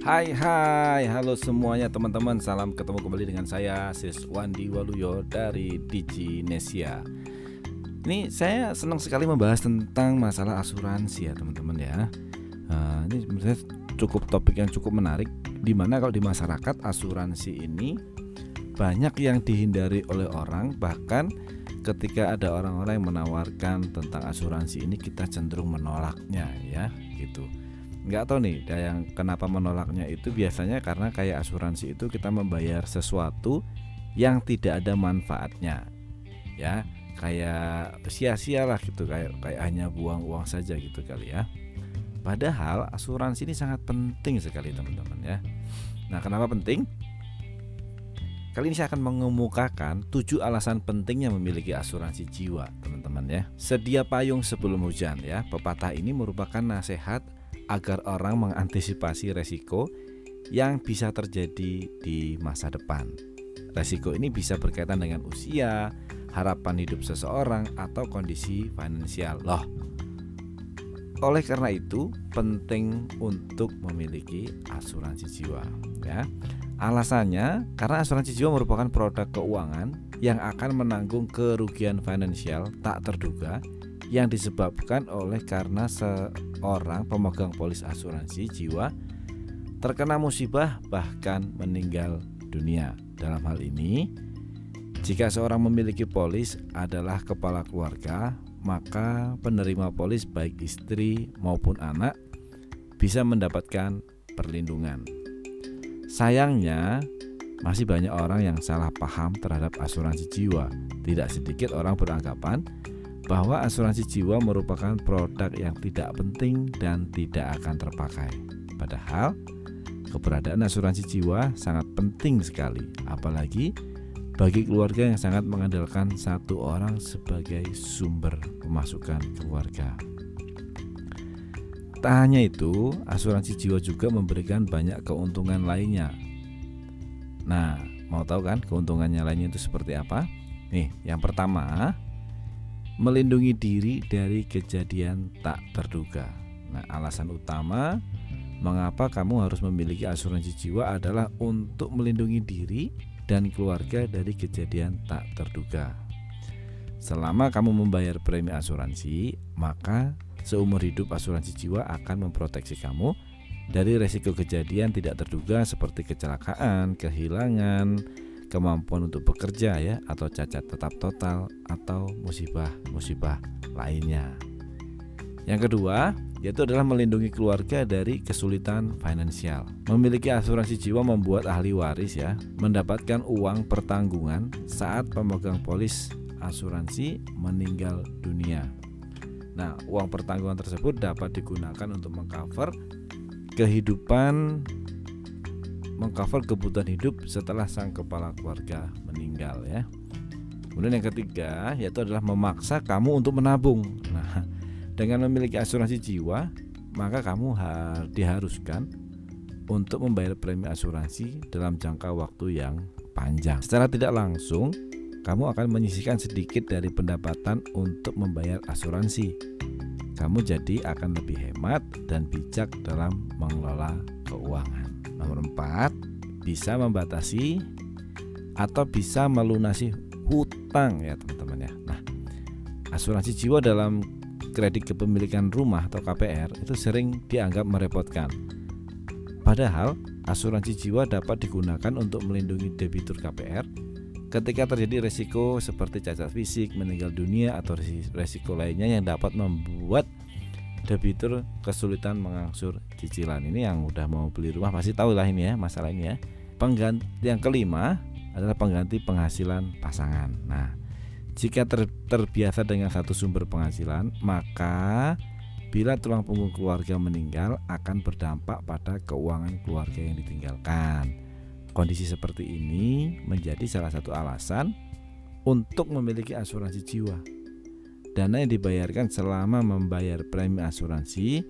Hai hai. Halo semuanya teman-teman. Salam ketemu kembali dengan saya Sis Wandi Waluyo dari Diginesia. Ini saya senang sekali membahas tentang masalah asuransi ya teman-teman ya. Uh, Ini menurut cukup topik yang cukup menarik Di mana kalau di masyarakat asuransi ini banyak yang dihindari oleh orang. Bahkan ketika ada orang-orang yang menawarkan tentang asuransi ini kita cenderung menolaknya ya gitu nggak tahu nih yang kenapa menolaknya itu biasanya karena kayak asuransi itu kita membayar sesuatu yang tidak ada manfaatnya ya kayak sia-sia lah gitu kayak kayak hanya buang uang saja gitu kali ya padahal asuransi ini sangat penting sekali teman-teman ya nah kenapa penting Kali ini saya akan mengemukakan tujuh alasan pentingnya memiliki asuransi jiwa, teman-teman ya. Sedia payung sebelum hujan ya. Pepatah ini merupakan nasihat agar orang mengantisipasi resiko yang bisa terjadi di masa depan. Resiko ini bisa berkaitan dengan usia, harapan hidup seseorang, atau kondisi finansial. Loh, oleh karena itu penting untuk memiliki asuransi jiwa. Ya, alasannya karena asuransi jiwa merupakan produk keuangan yang akan menanggung kerugian finansial tak terduga yang disebabkan oleh karena seorang pemegang polis asuransi jiwa terkena musibah bahkan meninggal dunia. Dalam hal ini, jika seorang memiliki polis adalah kepala keluarga, maka penerima polis baik istri maupun anak bisa mendapatkan perlindungan. Sayangnya, masih banyak orang yang salah paham terhadap asuransi jiwa. Tidak sedikit orang beranggapan bahwa asuransi jiwa merupakan produk yang tidak penting dan tidak akan terpakai. Padahal keberadaan asuransi jiwa sangat penting sekali, apalagi bagi keluarga yang sangat mengandalkan satu orang sebagai sumber pemasukan keluarga. Tak hanya itu, asuransi jiwa juga memberikan banyak keuntungan lainnya. Nah, mau tahu kan keuntungannya lainnya itu seperti apa? Nih, yang pertama, melindungi diri dari kejadian tak terduga. Nah, alasan utama mengapa kamu harus memiliki asuransi jiwa adalah untuk melindungi diri dan keluarga dari kejadian tak terduga. Selama kamu membayar premi asuransi, maka seumur hidup asuransi jiwa akan memproteksi kamu dari resiko kejadian tidak terduga seperti kecelakaan, kehilangan, kemampuan untuk bekerja ya atau cacat tetap total atau musibah-musibah lainnya. Yang kedua, yaitu adalah melindungi keluarga dari kesulitan finansial. Memiliki asuransi jiwa membuat ahli waris ya mendapatkan uang pertanggungan saat pemegang polis asuransi meninggal dunia. Nah, uang pertanggungan tersebut dapat digunakan untuk mengcover kehidupan mengcover kebutuhan hidup setelah sang kepala keluarga meninggal ya. Kemudian yang ketiga yaitu adalah memaksa kamu untuk menabung. Nah, dengan memiliki asuransi jiwa, maka kamu diharuskan untuk membayar premi asuransi dalam jangka waktu yang panjang. Secara tidak langsung, kamu akan menyisihkan sedikit dari pendapatan untuk membayar asuransi. Kamu jadi akan lebih hemat dan bijak dalam mengelola keuangan. Nomor 4 bisa membatasi atau bisa melunasi hutang ya teman-teman ya. Nah, asuransi jiwa dalam kredit kepemilikan rumah atau KPR itu sering dianggap merepotkan. Padahal asuransi jiwa dapat digunakan untuk melindungi debitur KPR ketika terjadi resiko seperti cacat fisik, meninggal dunia atau resiko lainnya yang dapat membuat debitur kesulitan mengangsur cicilan ini yang udah mau beli rumah. Pasti tahu lah ini ya masalah ini ya. Pengganti yang kelima adalah pengganti penghasilan pasangan. Nah jika ter, terbiasa dengan satu sumber penghasilan maka bila tulang punggung keluarga meninggal akan berdampak pada keuangan keluarga yang ditinggalkan. Kondisi seperti ini menjadi salah satu alasan untuk memiliki asuransi jiwa Dana yang dibayarkan selama membayar premi asuransi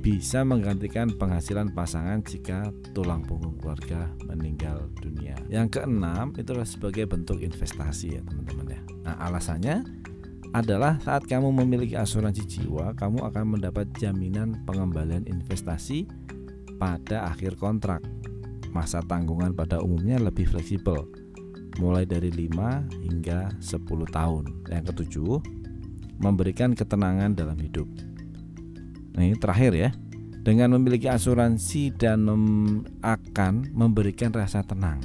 bisa menggantikan penghasilan pasangan jika tulang punggung keluarga meninggal dunia. Yang keenam itulah sebagai bentuk investasi ya teman-teman ya. Nah alasannya adalah saat kamu memiliki asuransi jiwa, kamu akan mendapat jaminan pengembalian investasi pada akhir kontrak. Masa tanggungan pada umumnya lebih fleksibel, mulai dari 5 hingga 10 tahun. Yang ketujuh, memberikan ketenangan dalam hidup. Nah, ini terakhir ya. Dengan memiliki asuransi dan mem akan memberikan rasa tenang.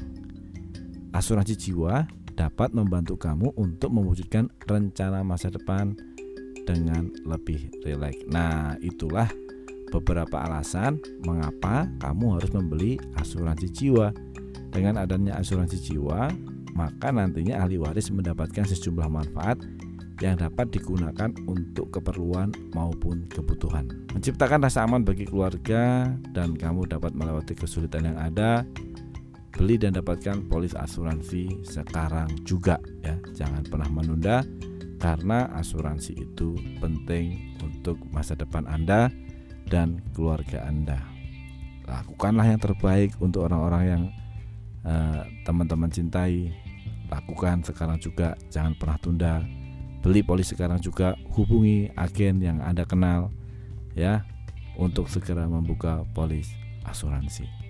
Asuransi jiwa dapat membantu kamu untuk mewujudkan rencana masa depan dengan lebih rileks. Nah, itulah beberapa alasan mengapa kamu harus membeli asuransi jiwa. Dengan adanya asuransi jiwa, maka nantinya ahli waris mendapatkan sejumlah manfaat yang dapat digunakan untuk keperluan maupun kebutuhan. Menciptakan rasa aman bagi keluarga dan kamu dapat melewati kesulitan yang ada. Beli dan dapatkan polis asuransi sekarang juga ya. Jangan pernah menunda karena asuransi itu penting untuk masa depan Anda dan keluarga Anda. Lakukanlah yang terbaik untuk orang-orang yang eh, teman-teman uh, cintai. Lakukan sekarang juga, jangan pernah tunda. Beli polis sekarang juga, hubungi agen yang Anda kenal ya untuk segera membuka polis asuransi.